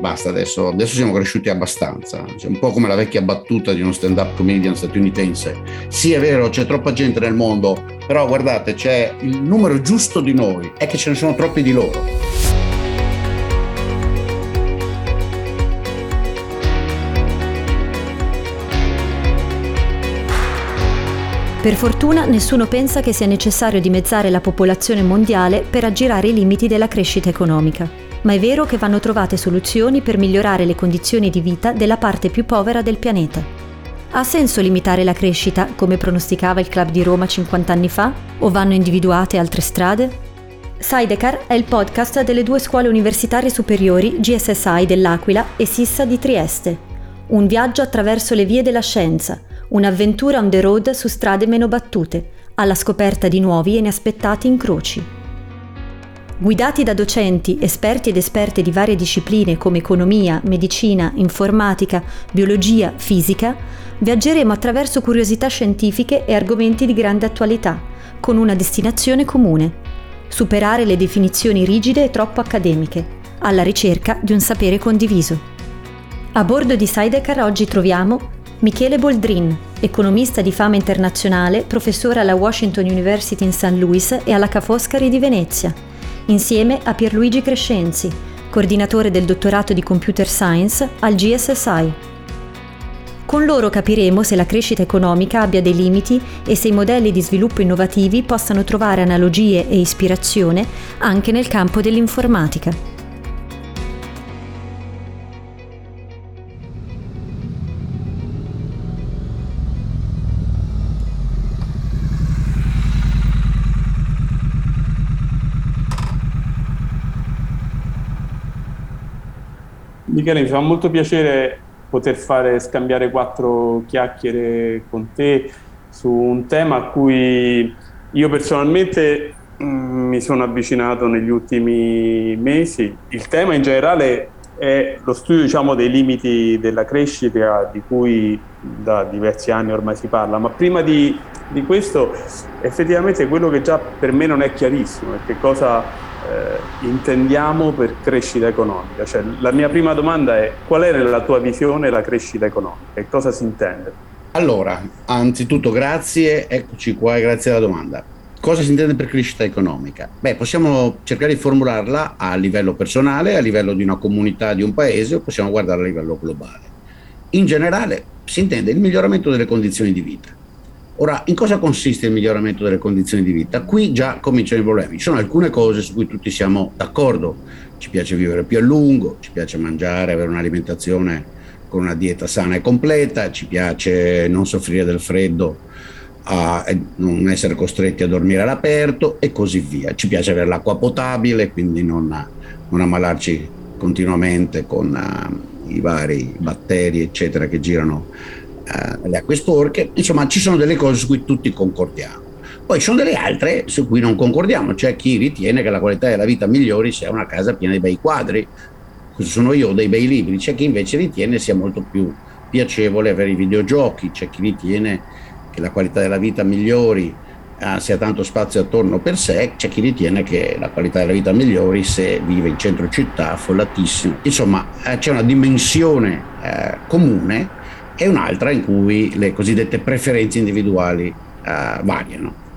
basta adesso, adesso siamo cresciuti abbastanza, è un po' come la vecchia battuta di uno stand-up comedian statunitense. Sì, è vero, c'è troppa gente nel mondo, però guardate, c'è il numero giusto di noi, è che ce ne sono troppi di loro. Per fortuna nessuno pensa che sia necessario dimezzare la popolazione mondiale per aggirare i limiti della crescita economica, ma è vero che vanno trovate soluzioni per migliorare le condizioni di vita della parte più povera del pianeta. Ha senso limitare la crescita, come pronosticava il Club di Roma 50 anni fa, o vanno individuate altre strade? Sidecar è il podcast delle due scuole universitarie superiori GSSI dell'Aquila e Sissa di Trieste. Un viaggio attraverso le vie della scienza, Un'avventura on the road su strade meno battute, alla scoperta di nuovi e inaspettati incroci. Guidati da docenti, esperti ed esperte di varie discipline come economia, medicina, informatica, biologia, fisica, viaggeremo attraverso curiosità scientifiche e argomenti di grande attualità, con una destinazione comune. Superare le definizioni rigide e troppo accademiche, alla ricerca di un sapere condiviso. A bordo di Sidecar oggi troviamo Michele Boldrin, economista di fama internazionale, professore alla Washington University in St. Louis e alla Ca' Foscari di Venezia, insieme a Pierluigi Crescenzi, coordinatore del dottorato di Computer Science al GSSI. Con loro capiremo se la crescita economica abbia dei limiti e se i modelli di sviluppo innovativi possano trovare analogie e ispirazione anche nel campo dell'informatica. Michele, mi fa molto piacere poter fare scambiare quattro chiacchiere con te su un tema a cui io personalmente mm, mi sono avvicinato negli ultimi mesi. Il tema in generale è lo studio diciamo, dei limiti della crescita di cui da diversi anni ormai si parla, ma prima di, di questo effettivamente quello che già per me non è chiarissimo è che cosa eh, intendiamo per crescita economica? Cioè, la mia prima domanda è qual è la tua visione la crescita economica e cosa si intende? Allora, anzitutto grazie, eccoci qua, grazie alla domanda. Cosa si intende per crescita economica? Beh, possiamo cercare di formularla a livello personale, a livello di una comunità, di un paese, o possiamo guardarla a livello globale. In generale si intende il miglioramento delle condizioni di vita Ora, in cosa consiste il miglioramento delle condizioni di vita? Qui già cominciano i problemi. Ci sono alcune cose su cui tutti siamo d'accordo. Ci piace vivere più a lungo, ci piace mangiare, avere un'alimentazione con una dieta sana e completa, ci piace non soffrire del freddo, a non essere costretti a dormire all'aperto e così via. Ci piace avere l'acqua potabile, quindi non, non ammalarci continuamente con uh, i vari batteri, eccetera, che girano eh, le acque sporche, insomma ci sono delle cose su cui tutti concordiamo. Poi ci sono delle altre su cui non concordiamo, c'è chi ritiene che la qualità della vita migliori sia una casa piena di bei quadri, questo sono io, dei bei libri, c'è chi invece ritiene sia molto più piacevole avere i videogiochi, c'è chi ritiene che la qualità della vita migliori eh, sia tanto spazio attorno per sé, c'è chi ritiene che la qualità della vita migliori se vive in centro città, affollatissimo. Insomma, eh, c'è una dimensione eh, comune e un'altra in cui le cosiddette preferenze individuali uh, variano.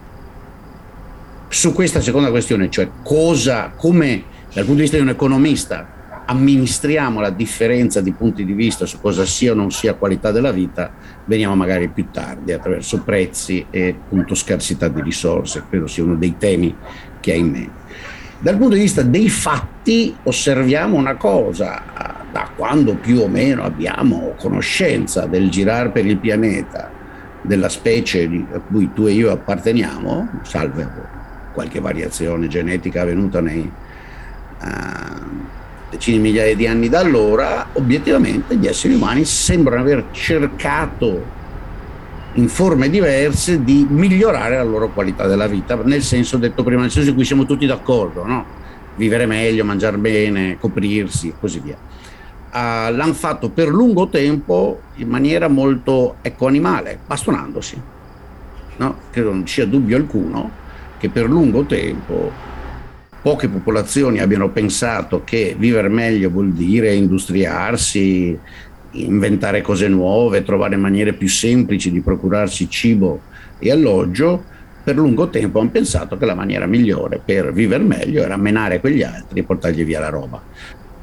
Su questa seconda questione, cioè cosa, come dal punto di vista di un economista amministriamo la differenza di punti di vista su cosa sia o non sia qualità della vita, veniamo magari più tardi attraverso prezzi e appunto scarsità di risorse, credo sia uno dei temi che ha in mente. Dal punto di vista dei fatti osserviamo una cosa, da quando più o meno abbiamo conoscenza del girare per il pianeta della specie a cui tu e io apparteniamo, salve qualche variazione genetica avvenuta nei uh, decine di migliaia di anni da allora, obiettivamente gli esseri umani sembrano aver cercato in forme diverse di migliorare la loro qualità della vita, nel senso detto prima, nel senso in cui siamo tutti d'accordo, no? vivere meglio, mangiare bene, coprirsi e così via uh, l'hanno fatto per lungo tempo in maniera molto ecoanimale, bastonandosi. No? Credo non ci sia dubbio alcuno che per lungo tempo poche popolazioni abbiano pensato che vivere meglio vuol dire industriarsi, inventare cose nuove, trovare maniere più semplici di procurarsi cibo e alloggio, per lungo tempo hanno pensato che la maniera migliore per vivere meglio era menare quegli altri e portargli via la roba.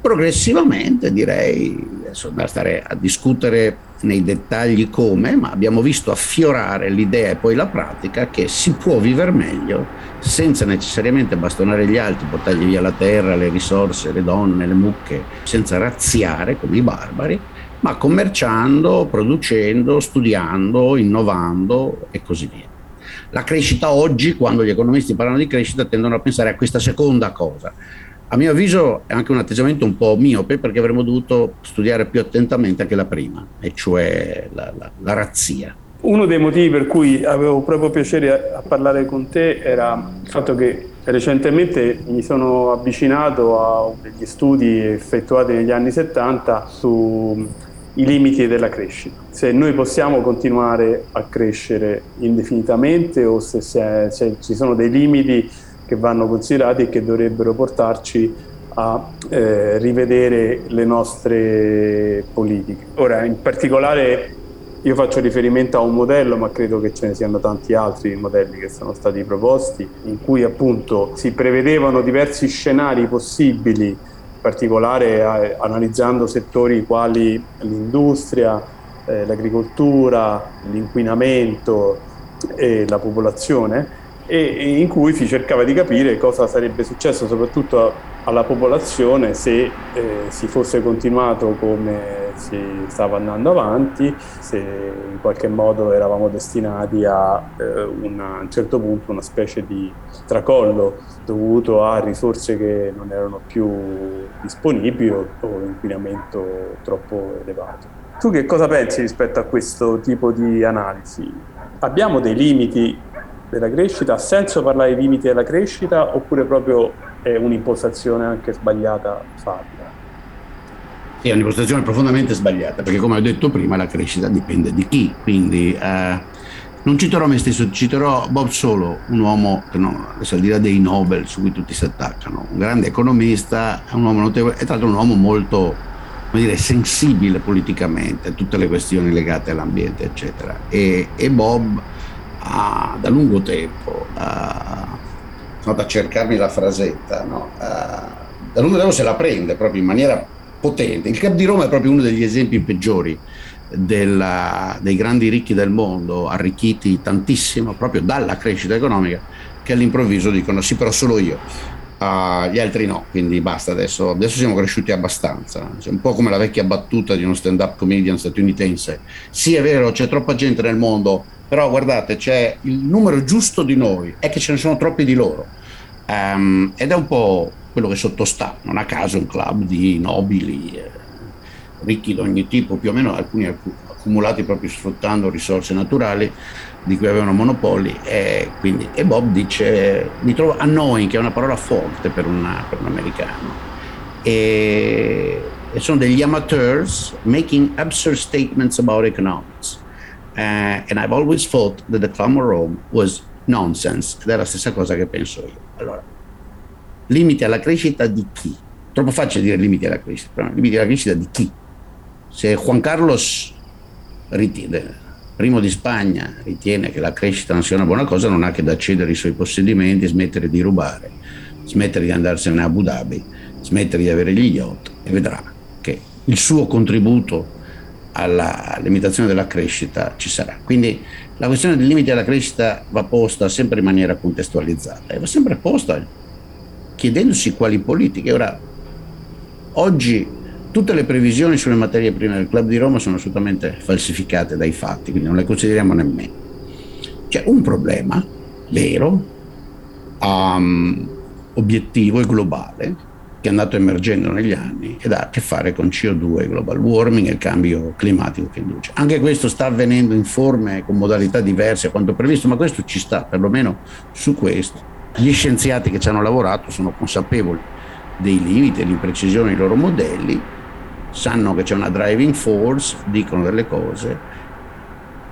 Progressivamente direi, adesso da stare a discutere nei dettagli come, ma abbiamo visto affiorare l'idea e poi la pratica che si può vivere meglio senza necessariamente bastonare gli altri, portargli via la terra, le risorse, le donne, le mucche, senza razziare come i barbari, ma commerciando, producendo, studiando, innovando e così via. La crescita oggi, quando gli economisti parlano di crescita, tendono a pensare a questa seconda cosa. A mio avviso è anche un atteggiamento un po' miope perché avremmo dovuto studiare più attentamente anche la prima, e cioè la, la, la razzia. Uno dei motivi per cui avevo proprio piacere a parlare con te era il fatto che recentemente mi sono avvicinato a degli studi effettuati negli anni 70 sui limiti della crescita. Se noi possiamo continuare a crescere indefinitamente o se, se, se ci sono dei limiti che vanno considerati e che dovrebbero portarci a eh, rivedere le nostre politiche. Ora, in particolare io faccio riferimento a un modello, ma credo che ce ne siano tanti altri modelli che sono stati proposti, in cui appunto si prevedevano diversi scenari possibili, in particolare analizzando settori quali l'industria, eh, l'agricoltura, l'inquinamento e la popolazione, e in cui si cercava di capire cosa sarebbe successo soprattutto alla popolazione se eh, si fosse continuato come si stava andando avanti, se in qualche modo eravamo destinati a, eh, una, a un certo punto una specie di tracollo dovuto a risorse che non erano più disponibili o, o inquinamento troppo elevato. Tu che cosa pensi rispetto a questo tipo di analisi? Abbiamo dei limiti della crescita? Ha senso parlare di limiti della crescita oppure proprio è un'impostazione anche sbagliata farla? È un'impostazione profondamente sbagliata perché come ho detto prima la crescita dipende di chi, quindi eh, non citerò me stesso, citerò Bob Solo, un uomo che no, adesso al di là dei Nobel su cui tutti si attaccano, un grande economista, un uomo notevole e tra l'altro un uomo molto come dire, sensibile politicamente a tutte le questioni legate all'ambiente eccetera e, e Bob ha, da lungo tempo ha, sono a cercarmi la frasetta, no? ha, da lungo tempo se la prende proprio in maniera potente. Il Club di Roma è proprio uno degli esempi peggiori della, dei grandi ricchi del mondo, arricchiti tantissimo proprio dalla crescita economica, che all'improvviso dicono sì, però solo io. Uh, gli altri no, quindi basta adesso, adesso siamo cresciuti abbastanza. È un po' come la vecchia battuta di uno stand-up comedian statunitense. Sì, è vero, c'è troppa gente nel mondo, però guardate, c'è il numero giusto di noi, è che ce ne sono troppi di loro. Um, ed è un po' quello che sottostà, non a caso un club di nobili, eh, ricchi di ogni tipo, più o meno alcuni accumulati proprio sfruttando risorse naturali di cui avevano monopoli e, quindi, e Bob dice mi trovo annoying che è una parola forte per, una, per un americano e, e sono degli amateurs making absurd statements about economics Uh, and I've always thought that the Clown Rome was nonsense, ed è la stessa cosa che penso io. Allora, limiti alla crescita di chi? Troppo facile dire limiti alla crescita, però limiti alla crescita di chi? Se Juan Carlos ritiene, primo di Spagna, ritiene che la crescita non sia una buona cosa, non ha che da cedere i suoi possedimenti, smettere di rubare, smettere di andarsene a Abu Dhabi, smettere di avere gli yacht e vedrà che il suo contributo alla limitazione della crescita ci sarà. Quindi la questione dei limiti alla crescita va posta sempre in maniera contestualizzata e va sempre posta chiedendosi quali politiche. Ora, oggi tutte le previsioni sulle materie prime del Club di Roma sono assolutamente falsificate dai fatti, quindi non le consideriamo nemmeno. C'è un problema vero, um, obiettivo e globale, che è andato emergendo negli anni ed ha a che fare con CO2, global warming e il cambio climatico che induce. Anche questo sta avvenendo in forme con modalità diverse a quanto previsto, ma questo ci sta, perlomeno su questo. Gli scienziati che ci hanno lavorato sono consapevoli dei limiti e dell'imprecisione dei loro modelli, sanno che c'è una driving force, dicono delle cose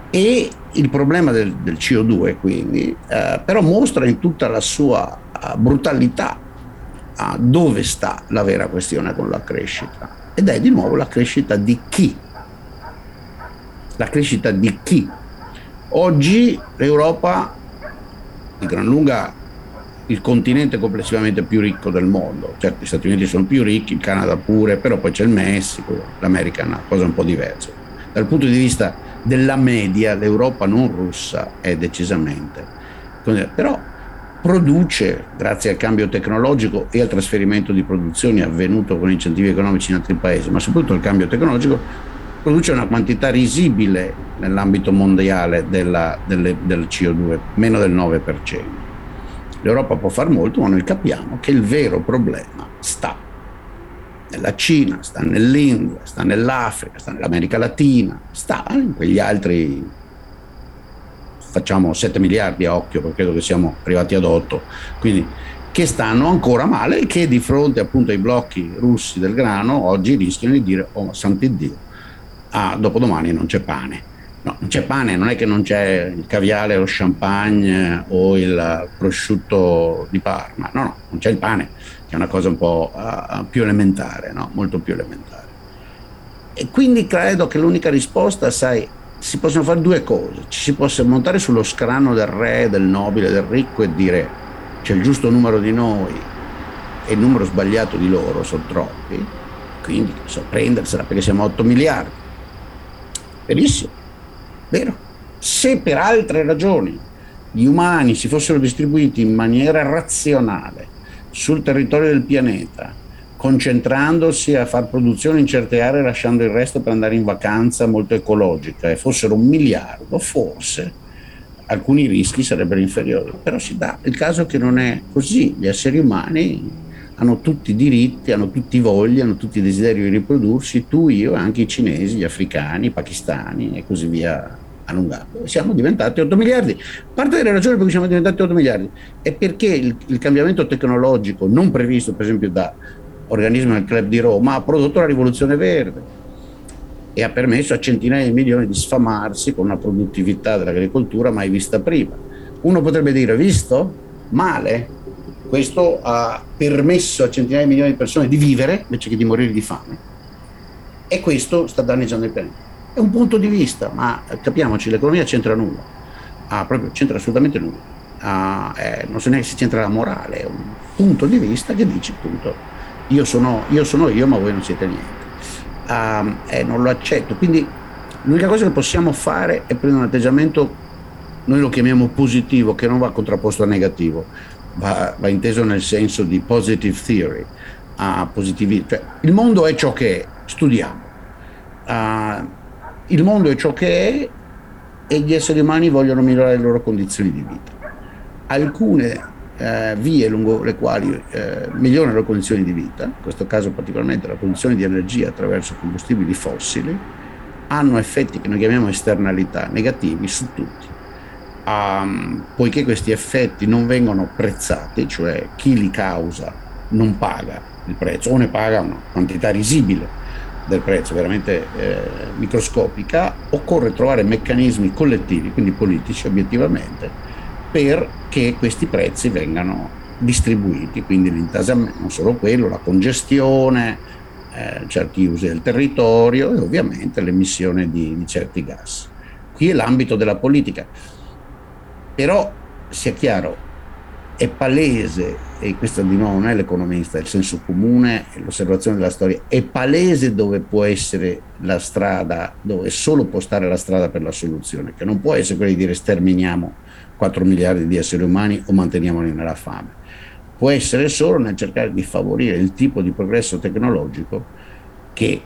e il problema del, del CO2 quindi eh, però mostra in tutta la sua uh, brutalità a dove sta la vera questione con la crescita. Ed è di nuovo la crescita di chi? La crescita di chi? Oggi l'Europa, di gran lunga il continente complessivamente più ricco del mondo. Certo, gli Stati Uniti sono più ricchi, il Canada pure, però poi c'è il Messico, l'America è una cosa un po' diversa. Dal punto di vista della media, l'Europa non russa è decisamente. Però produce, grazie al cambio tecnologico e al trasferimento di produzioni avvenuto con incentivi economici in altri paesi, ma soprattutto il cambio tecnologico, produce una quantità risibile nell'ambito mondiale della, delle, del CO2, meno del 9%. L'Europa può fare molto, ma noi capiamo che il vero problema sta nella Cina, sta nell'India, sta nell'Africa, sta nell'America Latina, sta in quegli altri, facciamo 7 miliardi a occhio, perché credo che siamo arrivati ad 8, quindi che stanno ancora male e che di fronte appunto ai blocchi russi del grano oggi rischiano di dire, oh sant'Iddio, ah, dopodomani non c'è pane. No, non c'è pane, non è che non c'è il caviale, lo champagne o il prosciutto di Parma, no, no, non c'è il pane, che è una cosa un po' uh, più elementare, no? molto più elementare. E quindi credo che l'unica risposta, sai, si possono fare due cose, ci si possa montare sullo scrano del re, del nobile, del ricco e dire c'è il giusto numero di noi e il numero sbagliato di loro sono troppi, quindi so, prendersela perché siamo 8 miliardi. Benissimo, Vero? Se per altre ragioni gli umani si fossero distribuiti in maniera razionale sul territorio del pianeta, concentrandosi a far produzione in certe aree lasciando il resto per andare in vacanza molto ecologica e fossero un miliardo, forse alcuni rischi sarebbero inferiori. Però si dà il caso che non è così. Gli esseri umani hanno tutti i diritti, hanno tutti i voglia, hanno tutti i desideri di riprodursi, tu, io, anche i cinesi, gli africani, i pakistani e così via allungato. Siamo diventati 8 miliardi. Parte delle ragioni per cui siamo diventati 8 miliardi è perché il, il cambiamento tecnologico non previsto, per esempio, da organismi del Club di Roma, ha prodotto la rivoluzione verde e ha permesso a centinaia di milioni di sfamarsi con una produttività dell'agricoltura mai vista prima. Uno potrebbe dire, visto? Male, questo ha permesso a centinaia di milioni di persone di vivere invece che di morire di fame. E questo sta danneggiando il pianeta. È un punto di vista, ma capiamoci, l'economia c'entra nulla. Ah, proprio c'entra assolutamente nulla. Ah, eh, non so neanche se c'entra la morale, è un punto di vista che dice appunto io sono io, sono io ma voi non siete niente. Ah, eh, non lo accetto. Quindi l'unica cosa che possiamo fare è prendere un atteggiamento, noi lo chiamiamo positivo, che non va contrapposto a negativo va, va inteso nel senso di positive theory, uh, cioè, il mondo è ciò che è, studiamo. Uh, il mondo è ciò che è e gli esseri umani vogliono migliorare le loro condizioni di vita. Alcune eh, vie lungo le quali eh, migliorano le condizioni di vita, in questo caso particolarmente la produzione di energia attraverso combustibili fossili, hanno effetti che noi chiamiamo esternalità negativi su tutti. Um, poiché questi effetti non vengono prezzati, cioè chi li causa non paga il prezzo o ne paga una quantità risibile del prezzo veramente eh, microscopica, occorre trovare meccanismi collettivi, quindi politici obiettivamente, perché questi prezzi vengano distribuiti, quindi l'intasamento, non solo quello, la congestione, eh, certi usi del territorio e ovviamente l'emissione di, di certi gas. Qui è l'ambito della politica. Però sia chiaro, è palese, e questo di nuovo non è l'economista, è il senso comune, è l'osservazione della storia, è palese dove può essere la strada, dove solo può stare la strada per la soluzione, che non può essere quella di dire sterminiamo 4 miliardi di esseri umani o manteniamoli nella fame. Può essere solo nel cercare di favorire il tipo di progresso tecnologico che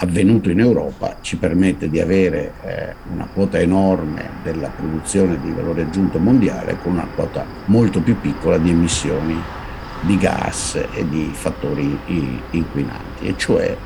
avvenuto in Europa ci permette di avere eh, una quota enorme della produzione di valore aggiunto mondiale con una quota molto più piccola di emissioni di gas e di fattori inquinanti, e cioè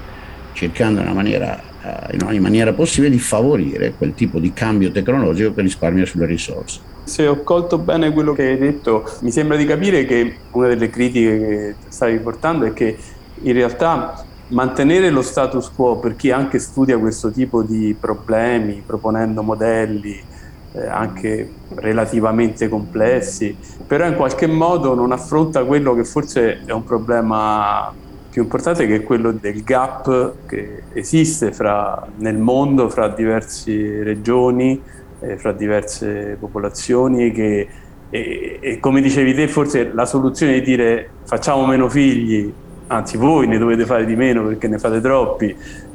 cercando in, maniera, eh, in ogni maniera possibile di favorire quel tipo di cambio tecnologico che risparmia sulle risorse. Se ho colto bene quello che hai detto, mi sembra di capire che una delle critiche che stavi portando è che in realtà mantenere lo status quo per chi anche studia questo tipo di problemi, proponendo modelli eh, anche relativamente complessi, però in qualche modo non affronta quello che forse è un problema più importante che è quello del gap che esiste fra, nel mondo fra diverse regioni, eh, fra diverse popolazioni che, e, e come dicevi te forse la soluzione di dire facciamo meno figli, anzi voi ne dovete fare di meno perché ne fate troppi,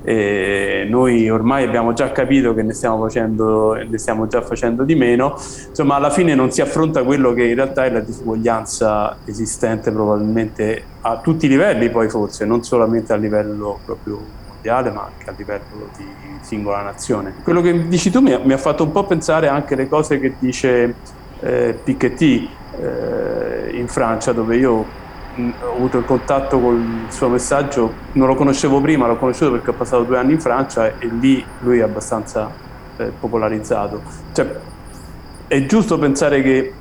e noi ormai abbiamo già capito che ne stiamo, facendo, ne stiamo già facendo di meno, insomma alla fine non si affronta quello che in realtà è la disuguaglianza esistente probabilmente a tutti i livelli poi forse, non solamente a livello proprio mondiale ma anche a livello di singola nazione. Quello che dici tu mi ha, mi ha fatto un po' pensare anche alle cose che dice eh, Piketty eh, in Francia dove io ho avuto il contatto con il suo messaggio, non lo conoscevo prima, l'ho conosciuto perché ho passato due anni in Francia e lì lui è abbastanza eh, popolarizzato. Cioè, è giusto pensare che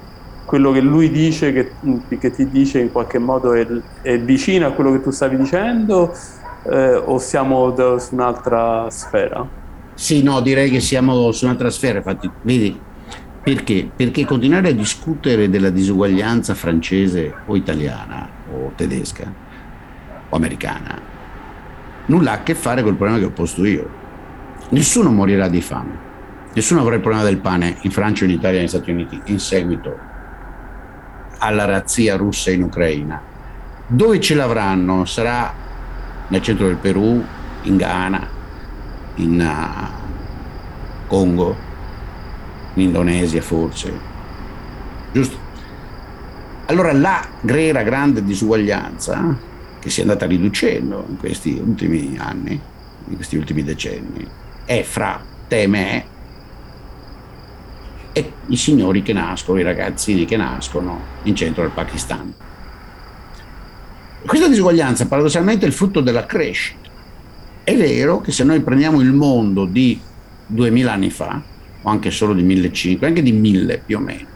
quello che lui dice, che, che ti dice in qualche modo è, è, vicino a quello che tu stavi dicendo eh, o siamo da, su un'altra sfera? Sì, no, direi che siamo su un'altra sfera, infatti, vedi, perché? Perché continuare a discutere della disuguaglianza francese o italiana tedesca o americana nulla a che fare col problema che ho posto io. Nessuno morirà di fame, nessuno avrà il problema del pane in Francia, in Italia, negli Stati Uniti in seguito alla razzia russa in Ucraina. Dove ce l'avranno? Sarà nel centro del Perù, in Ghana, in uh, Congo, in Indonesia forse, giusto? Allora la vera grande disuguaglianza che si è andata riducendo in questi ultimi anni, in questi ultimi decenni, è fra te e me e i signori che nascono, i ragazzini che nascono in centro al Pakistan. Questa disuguaglianza paradossalmente è il frutto della crescita. È vero che se noi prendiamo il mondo di 2000 anni fa, o anche solo di 1500, anche di 1000 più o meno,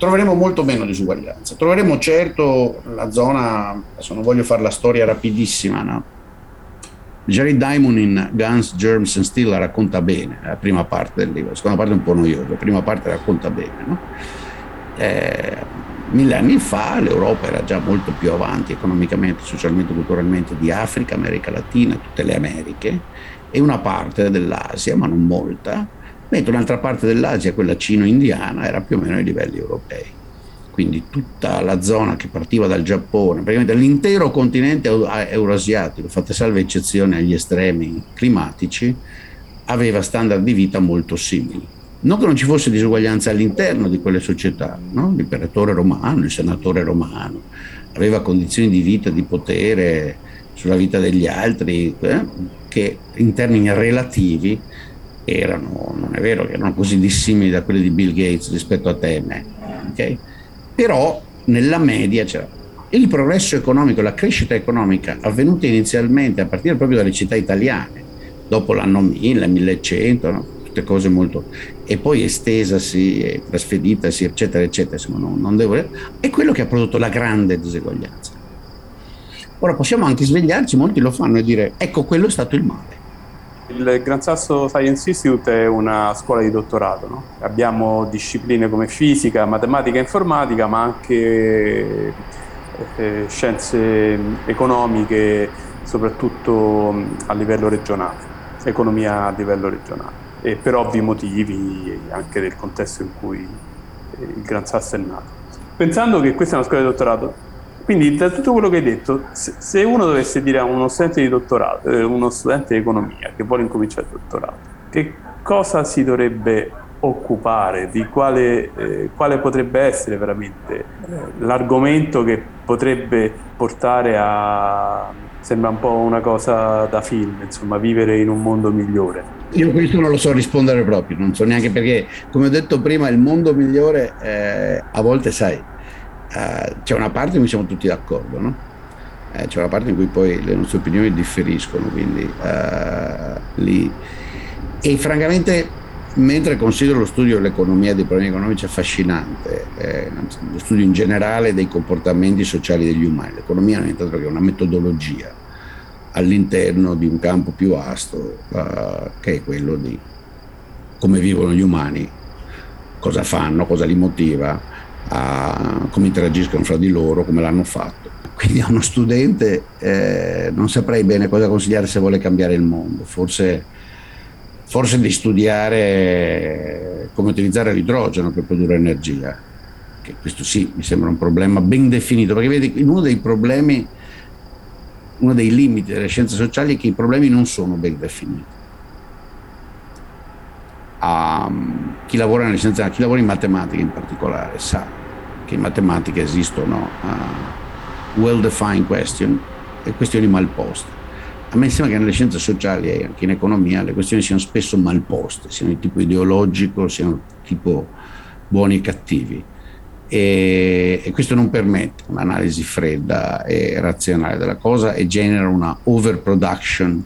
troveremo molto meno disuguaglianza. Troveremo certo la zona, adesso non voglio fare la storia rapidissima, no? Jerry Diamond in Guns, Germs and Steel la racconta bene, la prima parte del libro, la seconda parte è un po' noiosa, la prima parte racconta bene. No? Eh, mille anni fa l'Europa era già molto più avanti economicamente, socialmente, culturalmente di Africa, America Latina, tutte le Americhe e una parte dell'Asia, ma non molta, mentre un'altra parte dell'Asia, quella cino-indiana, era più o meno ai livelli europei. Quindi tutta la zona che partiva dal Giappone, praticamente l'intero continente eurasiatico, fatte salve eccezioni agli estremi climatici, aveva standard di vita molto simili. Non che non ci fosse disuguaglianza all'interno di quelle società, no? l'imperatore romano, il senatore romano, aveva condizioni di vita, di potere sulla vita degli altri, eh, che in termini relativi erano, non è vero che erano così dissimili da quelli di Bill Gates rispetto a te e me, okay? però nella media c'era. Il progresso economico, la crescita economica avvenuta inizialmente a partire proprio dalle città italiane, dopo l'anno 1000, 1100, no? tutte cose molto... e poi estesasi, trasferitasi, eccetera, eccetera, insomma non, non devo... è quello che ha prodotto la grande diseguaglianza. Ora possiamo anche svegliarci, molti lo fanno e dire ecco quello è stato il male. Il Gran Sasso Science Institute è una scuola di dottorato. No? Abbiamo discipline come fisica, matematica e informatica, ma anche eh, scienze economiche, soprattutto a livello regionale, economia a livello regionale. E per ovvi motivi anche del contesto in cui il Gran Sasso è nato. Pensando che questa è una scuola di dottorato, quindi da tutto quello che hai detto, se uno dovesse dire a uno studente di dottorato, eh, uno studente di economia che vuole incominciare il dottorato, che cosa si dovrebbe occupare, di quale, eh, quale potrebbe essere veramente eh, l'argomento che potrebbe portare a, sembra un po' una cosa da film, insomma, vivere in un mondo migliore. Io questo non lo so rispondere proprio, non so neanche perché, come ho detto prima, il mondo migliore eh, a volte sai eh, c'è una parte in cui siamo tutti d'accordo, no? eh, c'è una parte in cui poi le nostre opinioni differiscono, quindi uh, lì. E francamente, mentre considero lo studio dell'economia e dei problemi economici affascinante, eh, lo studio in generale dei comportamenti sociali degli umani, l'economia non è nient'altro che una metodologia all'interno di un campo più vasto, uh, che è quello di come vivono gli umani cosa fanno, cosa li motiva, a, come interagiscono fra di loro, come l'hanno fatto. Quindi a uno studente eh, non saprei bene cosa consigliare se vuole cambiare il mondo, forse, forse di studiare come utilizzare l'idrogeno per produrre energia, che questo sì mi sembra un problema ben definito, perché vedi, uno dei problemi, uno dei limiti delle scienze sociali è che i problemi non sono ben definiti. Um, chi lavora nelle scienze, chi lavora in matematica in particolare sa che in matematica esistono uh, well-defined question e questioni mal poste. A me sembra che nelle scienze sociali e anche in economia le questioni siano spesso mal poste, siano di tipo ideologico, siano tipo buoni e cattivi. E, e, questo non permette un'analisi fredda e razionale della cosa e genera una overproduction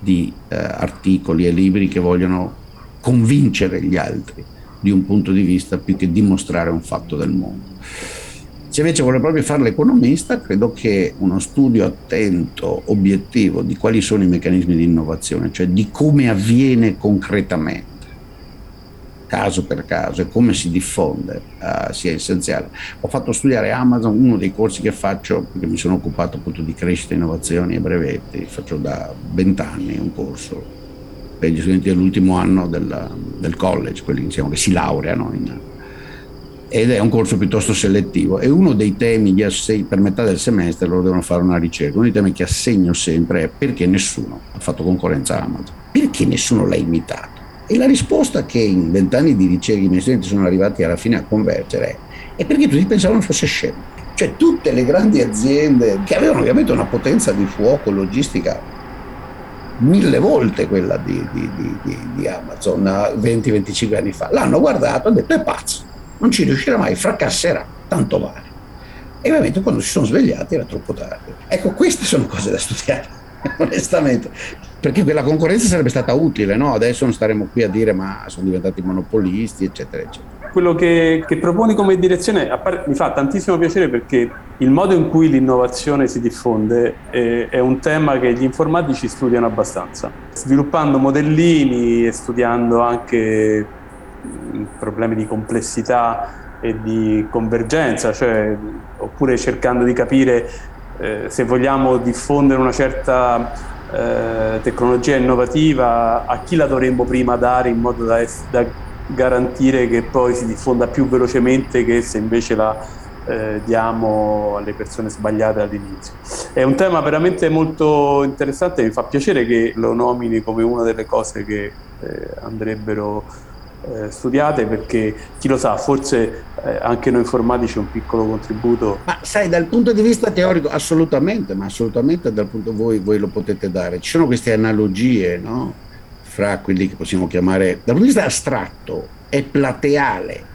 di eh, articoli e libri che vogliono convincere gli altri di un punto di vista più che dimostrare un fatto del mondo. Se invece vuole proprio fare l'economista, credo che uno studio attento, obiettivo di quali sono i meccanismi di innovazione, cioè di come avviene concretamente, caso per caso, e come si diffonde, uh, sia essenziale. Ho fatto studiare Amazon, uno dei corsi che faccio, perché mi sono occupato appunto di crescita, innovazioni e brevetti, faccio da vent'anni un corso per gli studenti dell'ultimo anno del, del college, quelli diciamo, che si laureano in ed è un corso piuttosto selettivo e uno dei temi di assegno, per metà del semestre loro devono fare una ricerca, uno dei temi che assegno sempre è perché nessuno ha fatto concorrenza a Amazon, perché nessuno l'ha imitato. E la risposta che in vent'anni di ricerca i miei studenti sono arrivati alla fine a convergere è, è perché tutti pensavano fosse scemo. Cioè tutte le grandi aziende che avevano ovviamente una potenza di fuoco logistica mille volte quella di, di, di, di Amazon 20-25 anni fa, l'hanno guardato e hanno detto è pazzo non ci riuscirà mai, fracasserà, tanto vale. E ovviamente quando si sono svegliati era troppo tardi. Ecco, queste sono cose da studiare, onestamente, perché quella concorrenza sarebbe stata utile, no? Adesso non staremo qui a dire ma sono diventati monopolisti, eccetera, eccetera. Quello che, che proponi come direzione part- mi fa tantissimo piacere perché il modo in cui l'innovazione si diffonde è, è un tema che gli informatici studiano abbastanza, sviluppando modellini e studiando anche problemi di complessità e di convergenza, cioè, oppure cercando di capire eh, se vogliamo diffondere una certa eh, tecnologia innovativa, a chi la dovremmo prima dare in modo da, da, garantire che poi si diffonda più velocemente che se invece la eh, diamo alle persone sbagliate all'inizio. È un tema veramente molto interessante mi fa piacere che lo nomini come una delle cose che eh, andrebbero eh, studiate perché chi lo sa, forse eh, anche noi informatici un piccolo contributo. Ma sai, dal punto di vista teorico, assolutamente, ma assolutamente dal punto voi, voi lo potete dare. Ci sono queste analogie, no? Fra quelli che possiamo chiamare, dal punto di vista astratto, è plateale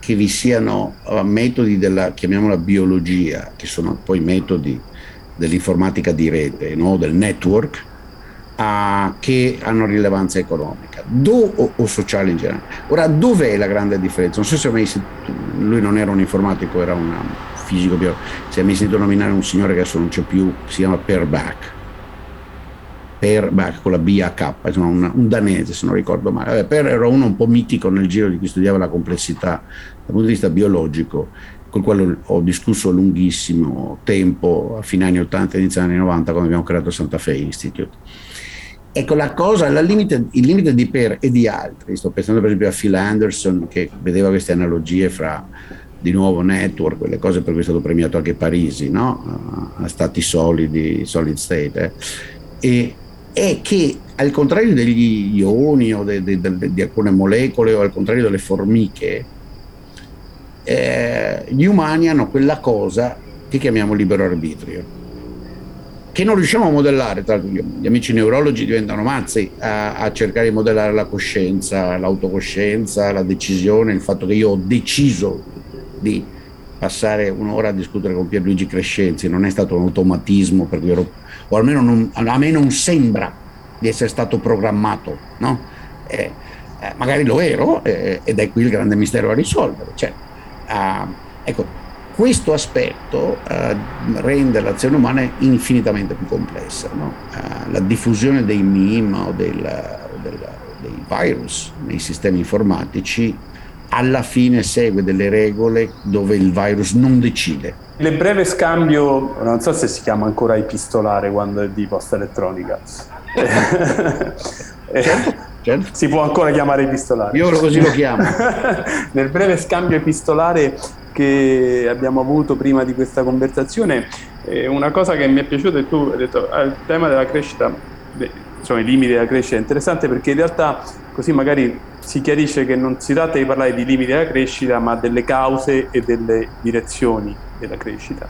che vi siano uh, metodi della, chiamiamola biologia, che sono poi metodi dell'informatica di rete, no? del network, a, che hanno rilevanza economica do, o, o, sociale in generale. Ora, dov'è la grande differenza? Non so se mai lui non era un informatico, era un fisico, si è mai sentito nominare un signore che adesso non c'è più, si chiama Per Bach. Per Bach con la BH, insomma un, un, danese se non ricordo male. Vabbè, per era uno un po' mitico nel giro di chi studiava la complessità dal punto di vista biologico col quale ho discusso a lunghissimo tempo a fine anni 80 e inizio anni 90 quando abbiamo creato Santa Fe Institute Ecco la cosa, la limite, il limite di Per e di altri, sto pensando per esempio a Phil Anderson che vedeva queste analogie fra di nuovo network, quelle cose per cui è stato premiato anche Parisi, no? a stati solidi, solid state, eh? è che al contrario degli ioni o de, de, de, di alcune molecole o al contrario delle formiche, eh, gli umani hanno quella cosa che chiamiamo libero arbitrio che non riusciamo a modellare, tra gli amici neurologi diventano mazzi a, a, cercare di modellare la coscienza, l'autocoscienza, la decisione, il fatto che io ho deciso di passare un'ora a discutere con Pierluigi Crescenzi, non è stato un automatismo, perché ero, o almeno non, a me non sembra di essere stato programmato, no? eh, eh, magari lo ero eh, ed è qui il grande mistero a risolvere. Cioè, uh, ecco, questo aspetto eh, rende l'azione umana infinitamente più complessa. No? Eh, la diffusione dei meme o, del, del, dei virus nei sistemi informatici alla fine segue delle regole dove il virus non decide. Il breve scambio, non so se si chiama ancora epistolare quando è di posta elettronica. certo, certo. Si può ancora chiamare epistolare. Io così lo chiamo. Nel breve scambio epistolare che abbiamo avuto prima di questa conversazione, eh, una cosa che mi è piaciuta è tu hai detto ah, il tema della crescita, beh, insomma i limiti della crescita è interessante perché in realtà così magari si chiarisce che non si tratta di parlare di limiti della crescita ma delle cause e delle direzioni della crescita.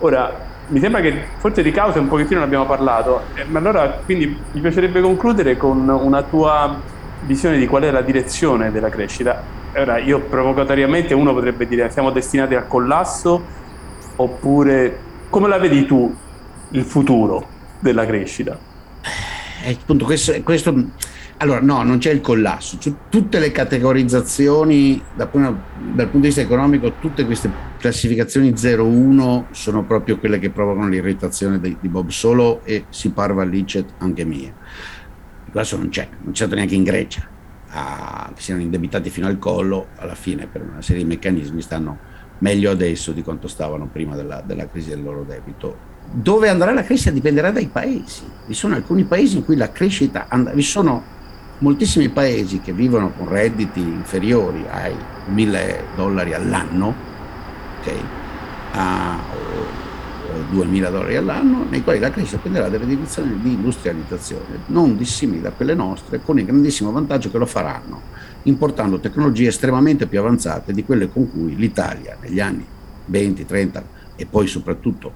Ora, mi sembra che forse di cause un pochettino ne abbiamo parlato, eh, ma allora quindi mi piacerebbe concludere con una tua visione di qual è la direzione della crescita Ora, io provocatoriamente uno potrebbe dire siamo destinati al collasso oppure come la vedi tu il futuro della crescita? Eh, appunto, questo, questo, allora no, non c'è il collasso. Cioè, tutte le categorizzazioni dal dal punto, di vista economico, tutte queste classificazioni 0-1 sono proprio quelle che provocano l'irritazione di, di Bob Solo e si parva licet anche mia. Questo non c'è, non c'è neanche in Grecia a, che siano indebitati fino al collo, alla fine per una serie di meccanismi stanno meglio adesso di quanto stavano prima della, della crisi del loro debito. Dove andrà la crescita dipenderà dai paesi. Vi sono alcuni paesi in cui la crescita andrà, vi sono moltissimi paesi che vivono con redditi inferiori ai 1000 dollari all'anno, okay, a, 2.000 dollari all'anno, nei quali la crescita dipenderà dalle direzioni di industrializzazione, non dissimili da quelle nostre, con il grandissimo vantaggio che lo faranno, importando tecnologie estremamente più avanzate di quelle con cui l'Italia negli anni 20, 30 e poi soprattutto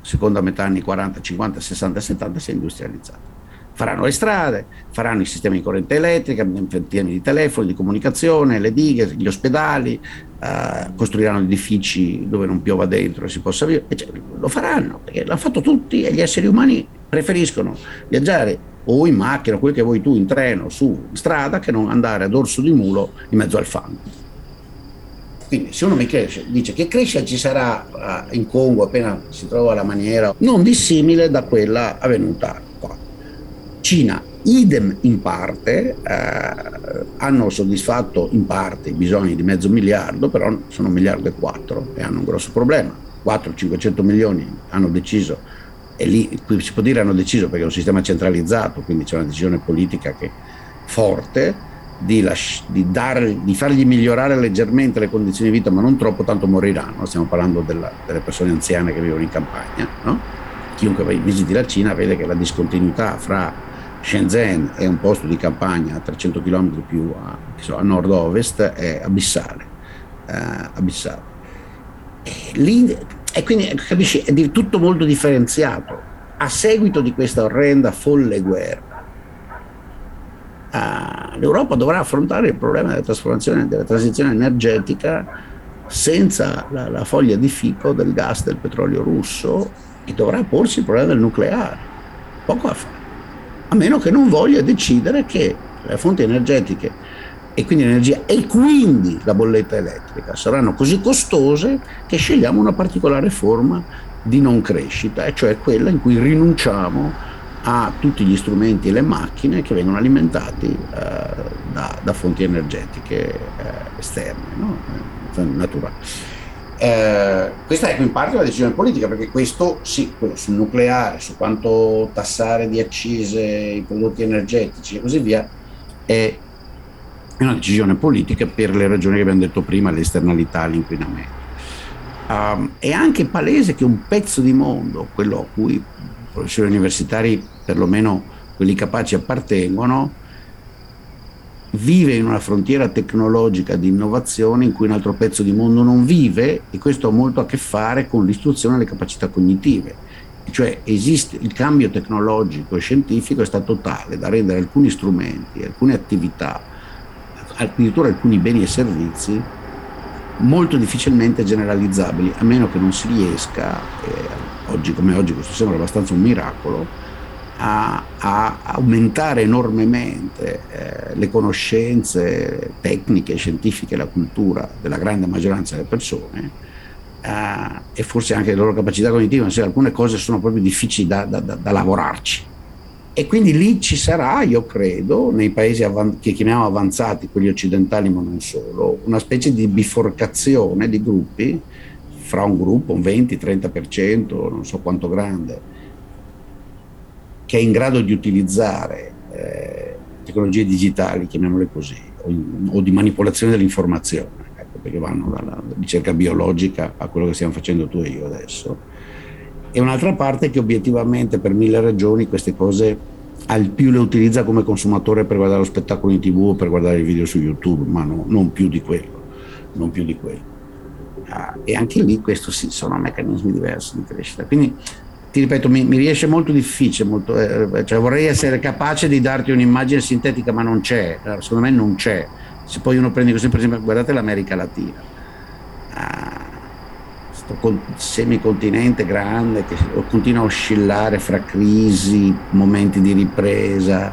seconda metà anni 40, 50, 60 e 70 si è industrializzata faranno le strade, faranno i sistemi di corrente elettrica, di telefoni, di comunicazione, le dighe, gli ospedali, eh, costruiranno edifici dove non piova dentro e si possa vivere. Cioè, lo faranno perché l'hanno fatto tutti e gli esseri umani preferiscono viaggiare o in macchina, quel che vuoi tu, in treno, su strada, che non andare a dorso di mulo in mezzo al fango. Quindi se uno mi cresce, dice che crescita ci sarà uh, in Congo appena si trova la maniera non dissimile da quella avvenuta Cina, idem in parte, eh, hanno soddisfatto in parte i bisogni di mezzo miliardo, però sono un miliardo e quattro e hanno un grosso problema. 400-500 milioni hanno deciso, e lì si può dire hanno deciso perché è un sistema centralizzato, quindi c'è una decisione politica che forte, di, lasci- di, dare, di, fargli migliorare leggermente le condizioni di vita, ma non troppo, tanto moriranno. Stiamo parlando della, delle persone anziane che vivono in campagna. No? Chiunque visiti la Cina vede che la discontinuità fra Shenzhen è un posto di campagna a 300 km più a, so, a nord-ovest, è abissale. Eh, abissale. E, lì, e quindi capisci, è tutto molto differenziato. A seguito di questa orrenda, folle guerra, eh, l'Europa dovrà affrontare il problema della trasformazione, della transizione energetica senza la, la foglia di fico del gas del petrolio russo e dovrà porsi il problema del nucleare. Poco a fare a meno che non voglia decidere che le fonti energetiche e quindi l'energia e quindi la bolletta elettrica saranno così costose che scegliamo una particolare forma di non crescita, e cioè quella in cui rinunciamo a tutti gli strumenti e le macchine che vengono alimentati eh, da, da, fonti energetiche eh, esterne, no? Naturali. Eh, questa è in parte una decisione politica perché questo sì, sul nucleare, su quanto tassare di accise i prodotti energetici e così via, è una decisione politica per le ragioni che abbiamo detto prima, le esternalità, l'inquinamento. Um, è anche palese che un pezzo di mondo, quello a cui i professori universitari, perlomeno quelli capaci, appartengono, vive in una frontiera tecnologica di innovazione in cui un altro pezzo di mondo non vive e questo ha molto a che fare con l'istruzione e le capacità cognitive. Cioè esiste, il cambio tecnologico e scientifico è stato tale da rendere alcuni strumenti, alcune attività, addirittura alcuni beni e servizi molto difficilmente generalizzabili, a meno che non si riesca, eh, oggi come oggi questo sembra abbastanza un miracolo, a, a aumentare enormemente eh, le conoscenze tecniche, scientifiche la cultura della grande maggioranza delle persone eh, e forse anche le loro capacità cognitive, ma se alcune cose sono proprio difficili da, da, da, da lavorarci. e quindi lì ci sarà, io credo, nei paesi avan- che chiamiamo avanzati, quelli occidentali ma non solo, una specie di biforcazione di gruppi fra un gruppo, un 20-30%, non so quanto grande, che è in grado di utilizzare eh, tecnologie digitali, chiamiamole così, o, o di manipolazione dell'informazione, ecco, perché vanno dalla ricerca biologica a quello che stiamo facendo tu e io adesso, e un'altra parte che obiettivamente per mille ragioni queste cose al più le utilizza come consumatore per guardare lo spettacolo in tv o per guardare i video su YouTube, ma no, non più di quello, non più di quello. Ah, e anche lì questo sì, sono meccanismi diversi di crescita. Quindi ti ripeto, mi, mi riesce molto difficile, molto, eh, cioè vorrei essere capace di darti un'immagine sintetica, ma non c'è, secondo me non c'è. Se poi uno prende così, per esempio, guardate l'America Latina, ah, questo semicontinente grande che continua a oscillare fra crisi, momenti di ripresa,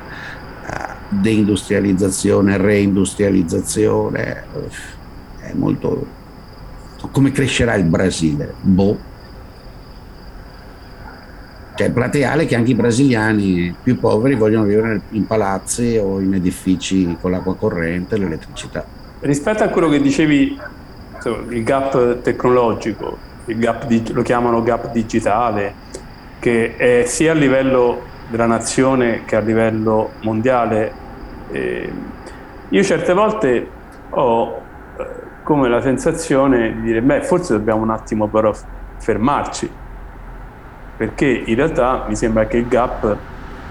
ah, deindustrializzazione, reindustrializzazione, è molto... Come crescerà il Brasile? Boh cioè plateale che anche i brasiliani più poveri vogliono vivere in palazzi o in edifici con l'acqua corrente e l'elettricità. Rispetto a quello che dicevi, il gap tecnologico, il gap lo chiamano gap digitale, che è sia a livello della nazione che a livello mondiale, eh, io certe volte ho eh, come la sensazione di dire, beh, forse dobbiamo un attimo però fermarci perché in realtà mi sembra che il gap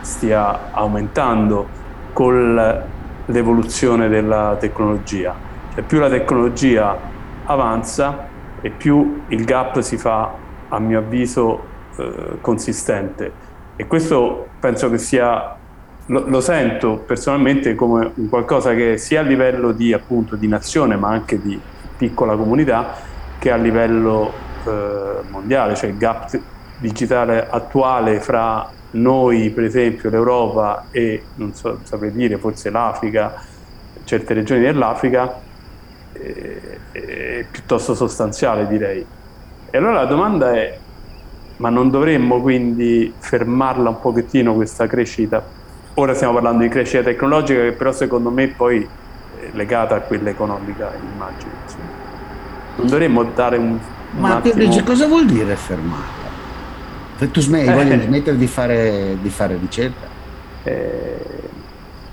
stia aumentando con l'evoluzione della tecnologia. Cioè, più la tecnologia avanza e più il gap si fa, a mio avviso, eh, consistente. E questo penso che sia, lo, lo, sento personalmente come qualcosa che sia a livello di, appunto, di nazione, ma anche di piccola comunità, che a livello eh, mondiale, cioè il gap digitale attuale fra noi, per esempio l'Europa e, non so, saprei dire, forse l'Africa, certe regioni dell'Africa, è, è piuttosto sostanziale direi. E allora la domanda è, ma non dovremmo quindi fermarla un pochettino questa crescita? Ora stiamo parlando di crescita tecnologica che però secondo me poi è legata a quella economica, immagino. Non dovremmo dare un... un ma attimo... cosa vuol dire fermarla? Tu smetti, eh. voglio smettere di fare, di fare ricerca? Eh,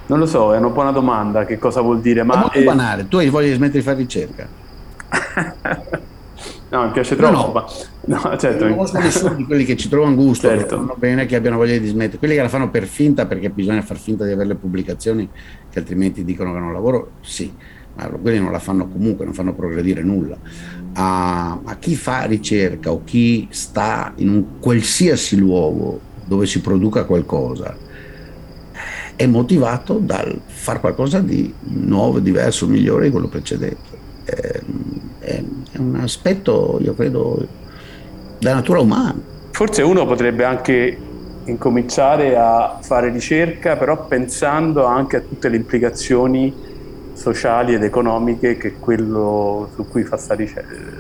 non lo so, è una buona domanda, che cosa vuol dire. Ma è molto banale, tu hai voglia di smettere di fare ricerca? no, mi piace troppo. No, no. no certo. Non conosco nessuno di quelli che ci trovano gusto, certo. che vanno bene, che abbiano voglia di smettere. Quelli che la fanno per finta, perché bisogna far finta di avere le pubblicazioni, che altrimenti dicono che non lavoro, sì ma quelli non la fanno comunque, non fanno progredire nulla. A, a, chi fa ricerca o chi sta in un qualsiasi luogo dove si produca qualcosa è motivato dal fare qualcosa di nuovo, diverso, migliore di quello precedente. È, è, è un aspetto, io credo, della natura umana. Forse uno potrebbe anche incominciare a fare ricerca, però pensando anche a tutte le implicazioni sociali ed economiche che quello su cui fa sta,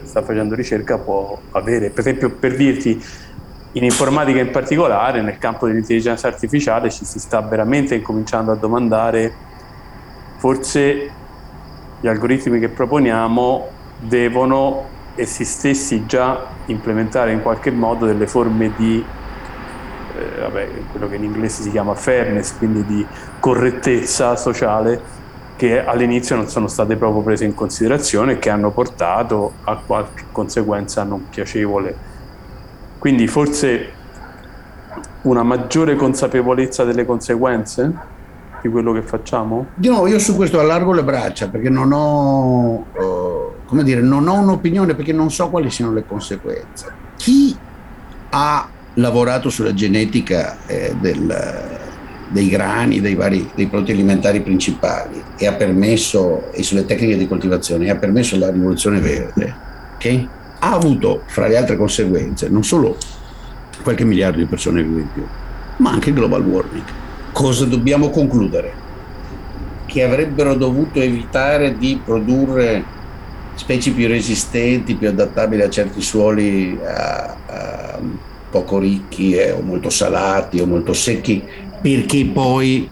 sta, facendo ricerca può avere. Per esempio, per dirti, in informatica in particolare, nel campo dell'intelligenza artificiale, ci si sta veramente incominciando a domandare, forse gli algoritmi che proponiamo devono essi stessi già implementare in qualche modo delle forme di eh, vabbè, quello che in inglese si chiama fairness, quindi di correttezza sociale che all'inizio non sono state proprio prese in considerazione e che hanno portato a qualche conseguenza non piacevole. Quindi forse una maggiore consapevolezza delle conseguenze di quello che facciamo? Di nuovo, io su questo allargo le braccia perché non ho, uh, come dire, non ho un'opinione perché non so quali siano le conseguenze. Chi ha lavorato sulla genetica eh, del, dei grani, dei, vari, dei prodotti alimentari principali e ha permesso, e sulle tecniche di coltivazione, e ha permesso la rivoluzione verde, okay? ha avuto fra le altre conseguenze non solo qualche miliardo di persone vive in più, ma anche il global warming. Cosa dobbiamo concludere? Che avrebbero dovuto evitare di produrre specie più resistenti, più adattabili a certi suoli a, a poco ricchi eh, o molto salati o molto secchi perché poi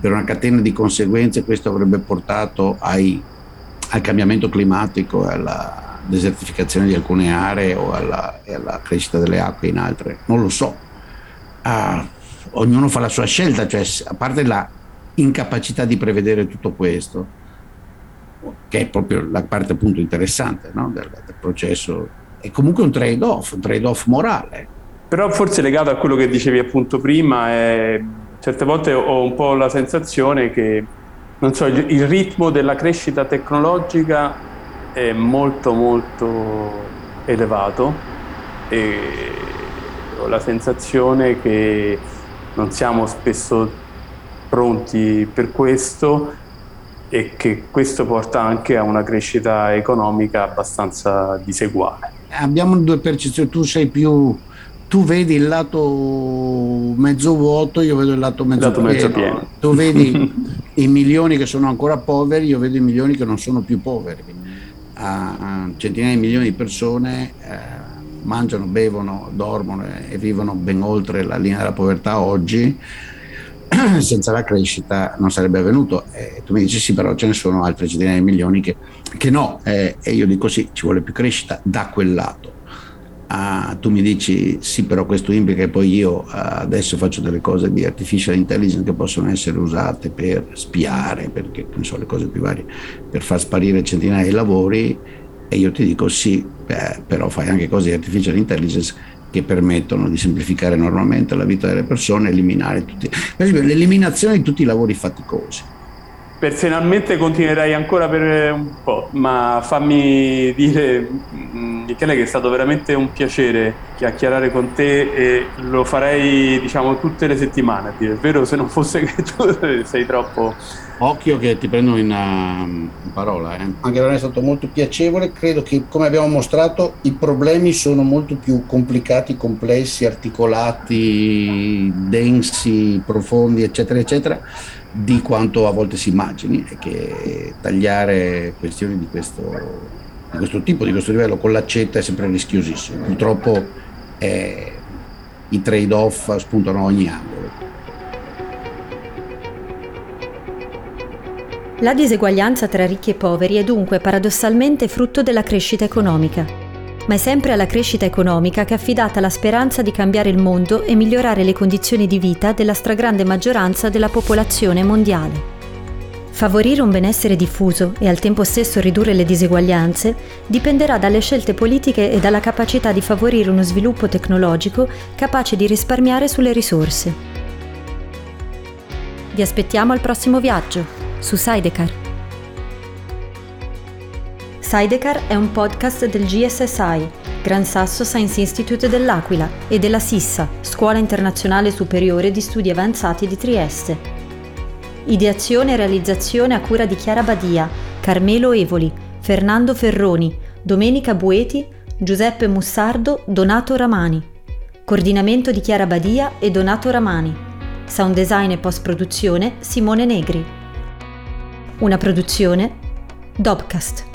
per una catena di conseguenze questo avrebbe portato ai, al cambiamento climatico e alla desertificazione di alcune aree o alla, alla crescita delle acque in altre. Non lo so. Ah, ognuno fa la sua scelta, cioè a parte la incapacità di prevedere tutto questo, che è proprio la parte appunto interessante no? del, del, processo, è comunque un trade-off, un trade-off morale. Però forse legato a quello che dicevi appunto prima, è, certe volte ho un po' la sensazione che so, il, il ritmo della crescita tecnologica è molto molto elevato e ho la sensazione che non siamo spesso pronti per questo e che questo porta anche a una crescita economica abbastanza diseguale. Abbiamo due percezioni, tu sei più tu vedi il lato mezzo vuoto, io vedo il lato mezzo, lato pieno. mezzo pieno. Tu vedi i milioni che sono ancora poveri, io vedo i milioni che non sono più poveri. A, a centinaia di milioni di persone eh, mangiano, bevono, dormono e, e vivono ben oltre la linea della povertà oggi senza la crescita non sarebbe avvenuto. Eh, tu mi dici sì, però ce ne sono altre centinaia di milioni che, che no, eh, e io dico sì, ci vuole più crescita da quel lato. Ah, tu mi dici sì, però questo implica che poi io ah, adesso faccio delle cose di artificial intelligence che possono essere usate per spiare, perché non so, le cose più varie, per far sparire centinaia di lavori e io ti dico sì, beh, però fai anche cose di artificial intelligence che permettono di semplificare enormemente la vita delle persone, eliminare tutti, per esempio l'eliminazione di tutti i lavori faticosi. Personalmente continuerai ancora per un po', ma fammi dire, mm, Michele, che è stato veramente un piacere chiacchierare con te e lo farei, diciamo, tutte le settimane, il vero, se non fosse che tu sei troppo Occhio che ti prendo in, uh, in parola. Eh. Anche per me è stato molto piacevole. Credo che, come abbiamo mostrato, i problemi sono molto più complicati, complessi, articolati, densi, profondi, eccetera, eccetera, di quanto a volte si immagini. E che tagliare questioni di questo, di questo tipo, di questo livello, con l'accetta è sempre rischiosissimo. Purtroppo eh, i trade-off spuntano ogni angolo. La diseguaglianza tra ricchi e poveri è dunque paradossalmente frutto della crescita economica. Ma è sempre alla crescita economica che è affidata la speranza di cambiare il mondo e migliorare le condizioni di vita della stragrande maggioranza della popolazione mondiale. Favorire un benessere diffuso e al tempo stesso ridurre le diseguaglianze dipenderà dalle scelte politiche e dalla capacità di favorire uno sviluppo tecnologico capace di risparmiare sulle risorse. Vi aspettiamo al prossimo viaggio! su Sidecar. Sidecar è un podcast del GSSI, Gran Sasso Science Institute dell'Aquila, e della SISSA, Scuola Internazionale Superiore di Studi Avanzati di Trieste. Ideazione e realizzazione a cura di Chiara Badia, Carmelo Evoli, Fernando Ferroni, Domenica Bueti, Giuseppe Mussardo, Donato Ramani. Coordinamento di Chiara Badia e Donato Ramani. Sound design e post produzione Simone Negri. Una produzione Dobcast.